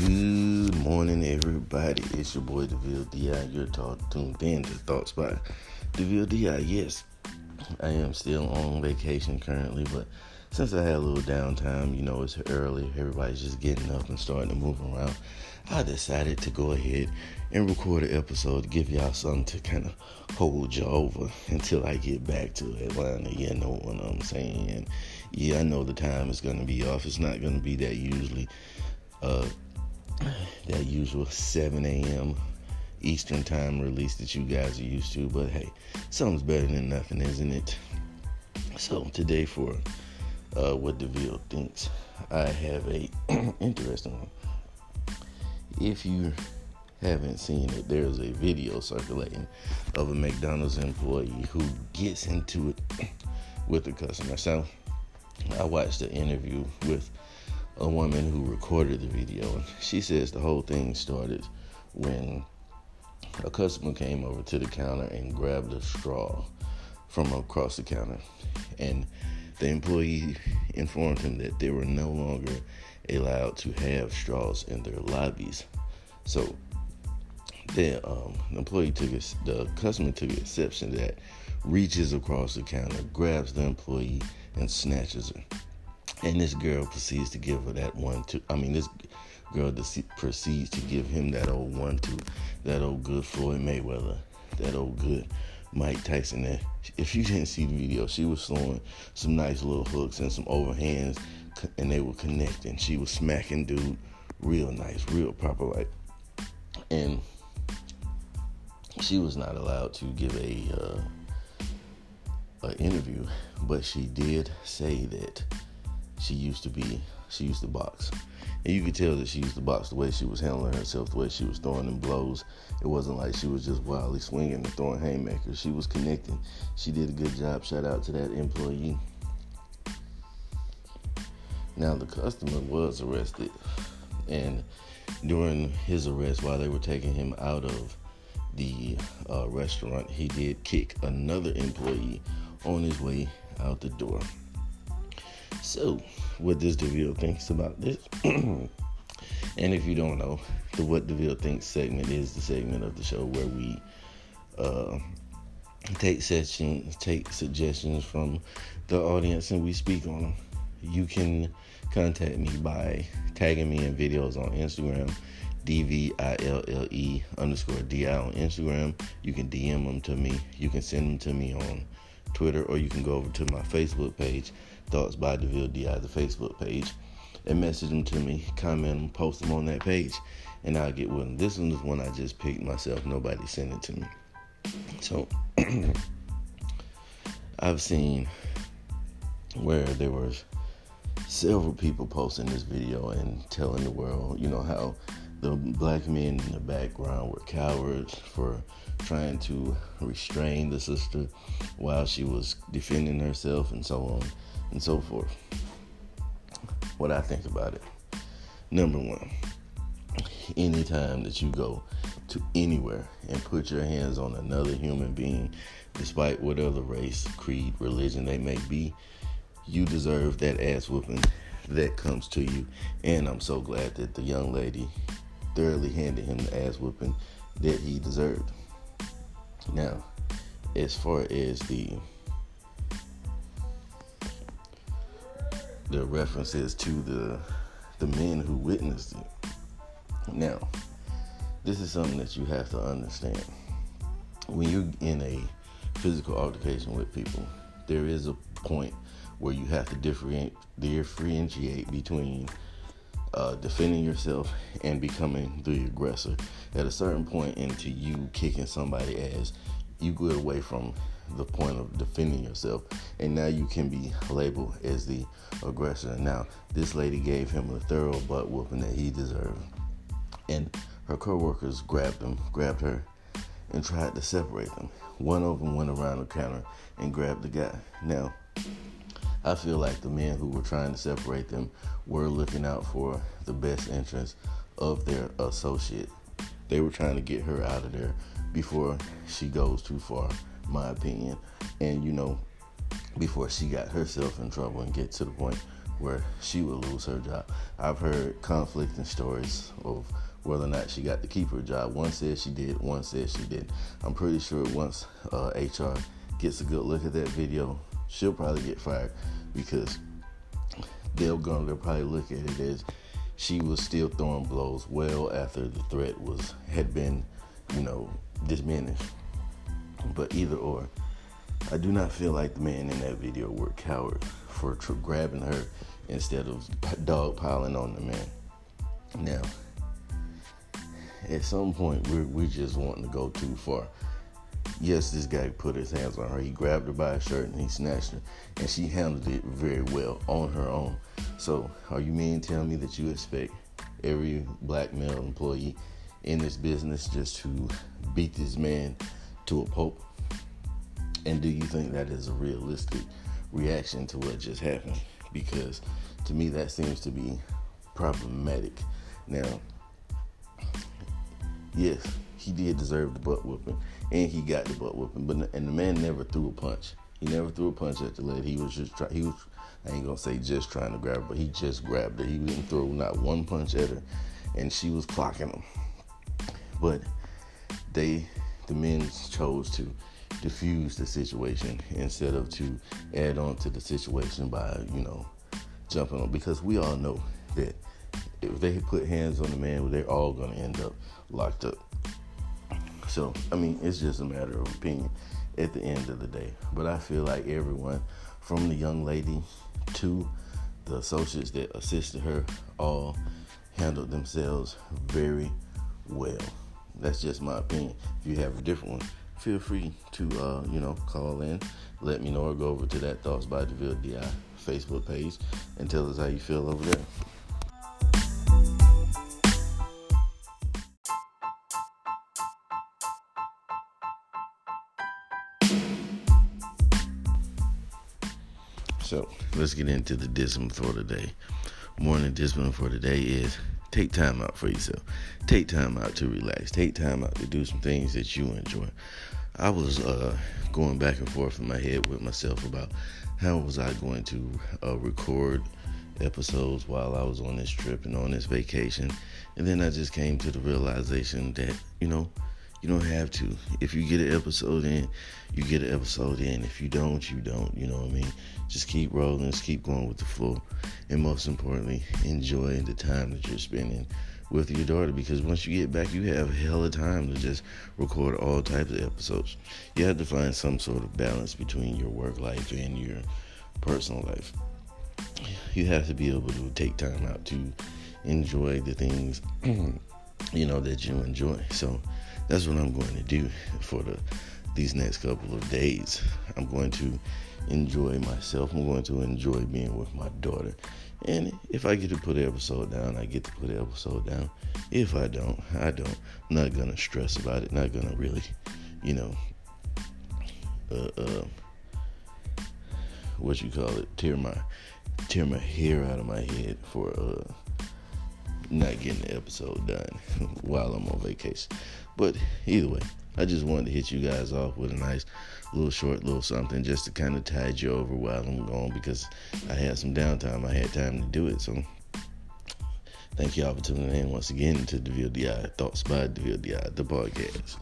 Good morning, everybody. It's your boy Deville Di. You're talk, tuned in to Thoughts by Deville Di. Yes, I am still on vacation currently, but since I had a little downtime, you know, it's early, everybody's just getting up and starting to move around. I decided to go ahead and record an episode to give y'all something to kind of hold you over until I get back to Atlanta. You know what I'm saying? Yeah, I know the time is going to be off. It's not going to be that usually. Uh, that usual 7 a.m. Eastern time release that you guys are used to. But hey, something's better than nothing, isn't it? So today for uh, what Deville thinks, I have a interesting one. If you haven't seen it, there's a video circulating of a McDonald's employee who gets into it with a customer. So I watched the interview with a woman who recorded the video. And she says the whole thing started when a customer came over to the counter and grabbed a straw from across the counter. And the employee informed him that they were no longer allowed to have straws in their lobbies. So the, um, employee took it, the customer took exception to that, reaches across the counter, grabs the employee, and snatches her. And this girl proceeds to give her that one two. I mean, this girl proceeds to give him that old one two, that old good Floyd Mayweather, that old good Mike Tyson. There, if you didn't see the video, she was throwing some nice little hooks and some overhands, and they were connecting. She was smacking dude real nice, real proper like, and she was not allowed to give a uh, interview, but she did say that she used to be she used to box. And you could tell that she used to box the way she was handling herself, the way she was throwing them blows. It wasn't like she was just wildly swinging and throwing haymakers. She was connecting. She did a good job. Shout out to that employee. Now, the customer was arrested. And during his arrest, while they were taking him out of the uh, restaurant, he did kick another employee on his way out the door. So, what does DeVille thinks about this? and if you don't know, the What DeVille Thinks segment is the segment of the show where we uh, take sessions, take suggestions from the audience, and we speak on them. You can contact me by tagging me in videos on Instagram, D-V-I-L-L-E underscore D-I on Instagram. You can DM them to me. You can send them to me on Twitter, or you can go over to my Facebook page Thoughts by DeVille DI, the Facebook page, and message them to me, comment them, post them on that page, and I'll get them. This one is one I just picked myself. Nobody sent it to me. So I've seen where there was several people posting this video and telling the world, you know, how the black men in the background were cowards for trying to restrain the sister while she was defending herself and so on and so forth. What I think about it. Number one, anytime that you go to anywhere and put your hands on another human being, despite whatever race, creed, religion they may be, you deserve that ass whooping that comes to you. And I'm so glad that the young lady thoroughly handed him the ass whooping that he deserved. Now, as far as the the references to the the men who witnessed it. Now, this is something that you have to understand. When you're in a physical altercation with people, there is a point where you have to differentiate, between uh, defending yourself and becoming the aggressor. At a certain point into you kicking somebody ass, you get away from the point of defending yourself, and now you can be labeled as the aggressor. Now, this lady gave him a thorough butt whooping that he deserved, and her co-workers grabbed him, grabbed her, and tried to separate them. One of them went around the counter and grabbed the guy. Now, I feel like the men who were trying to separate them were looking out for the best interest of their associate. They were trying to get her out of there before she goes too far my opinion. And you know, before she got herself in trouble and get to the point where she would lose her job. I've heard conflicting stories of whether or not she got to keep her job. One said she did, one said she didn't. I'm pretty sure once uh, HR gets a good look at that video, she'll probably get fired because they're going to probably look at it as she was still throwing blows well after the threat was had been, you know, diminished. But either or, I do not feel like the man in that video were coward for tr- grabbing her instead of dog piling on the man. Now, at some point, we're, we just wanting to go too far. Yes, this guy put his hands on her. He grabbed her by her shirt and he snatched her, and she handled it very well on her own. So, are you mean tell me that you expect every black male employee in this business just to beat this man to a pope? And do you think that is a realistic reaction to what just happened? Because to me, that seems to be problematic. Now, yes, he did deserve the butt whooping, and he got the butt whooping. But and the man never threw a punch. He never threw a punch at the lady. He was just try, he was I ain't gonna say just trying to grab her, but he just grabbed her. He didn't throw not one punch at her, and she was clocking him. But they, the men chose to diffuse the situation instead of to add on to the situation by you know jumping on because we all know that if they put hands on the man, they're all gonna end up locked up. So, I mean, it's just a matter of opinion at the end of the day. But I feel like everyone, from the young lady to the associates that assisted her, all handled themselves very well. That's just my opinion. If you have a different one, feel free to uh, you know call in, let me know, or go over to that Thoughts by DeVille DI Facebook page and tell us how you feel over there. So let's get into the discipline for today. Morning discipline for today is take time out for yourself. Take time out to relax. Take time out to do some things that you enjoy. I was uh, going back and forth in my head with myself about how was I going to uh, record episodes while I was on this trip and on this vacation. And then I just came to the realization that, you know, you don't have to. If you get an episode in, you get an episode in. If you don't, you don't. You know what I mean? Just keep rolling, just keep going with the flow. And most importantly, enjoy the time that you're spending with your daughter because once you get back, you have a hell of time to just record all types of episodes. You have to find some sort of balance between your work life and your personal life. You have to be able to take time out to enjoy the things you know that you enjoy. So that's what I'm going to do for the these next couple of days. I'm going to enjoy myself. I'm going to enjoy being with my daughter. And if I get to put an episode down, I get to put an episode down. If I don't, I don't. I'm not gonna stress about it. Not gonna really, you know, uh, uh, what you call it, tear my tear my hair out of my head for uh not getting the episode done while I'm on vacation. But either way, I just wanted to hit you guys off with a nice little short little something just to kind of tide you over while I'm gone because I had some downtime. I had time to do it. So thank y'all for tuning in once again to the VLDI Thoughts by DeVille DI, the podcast.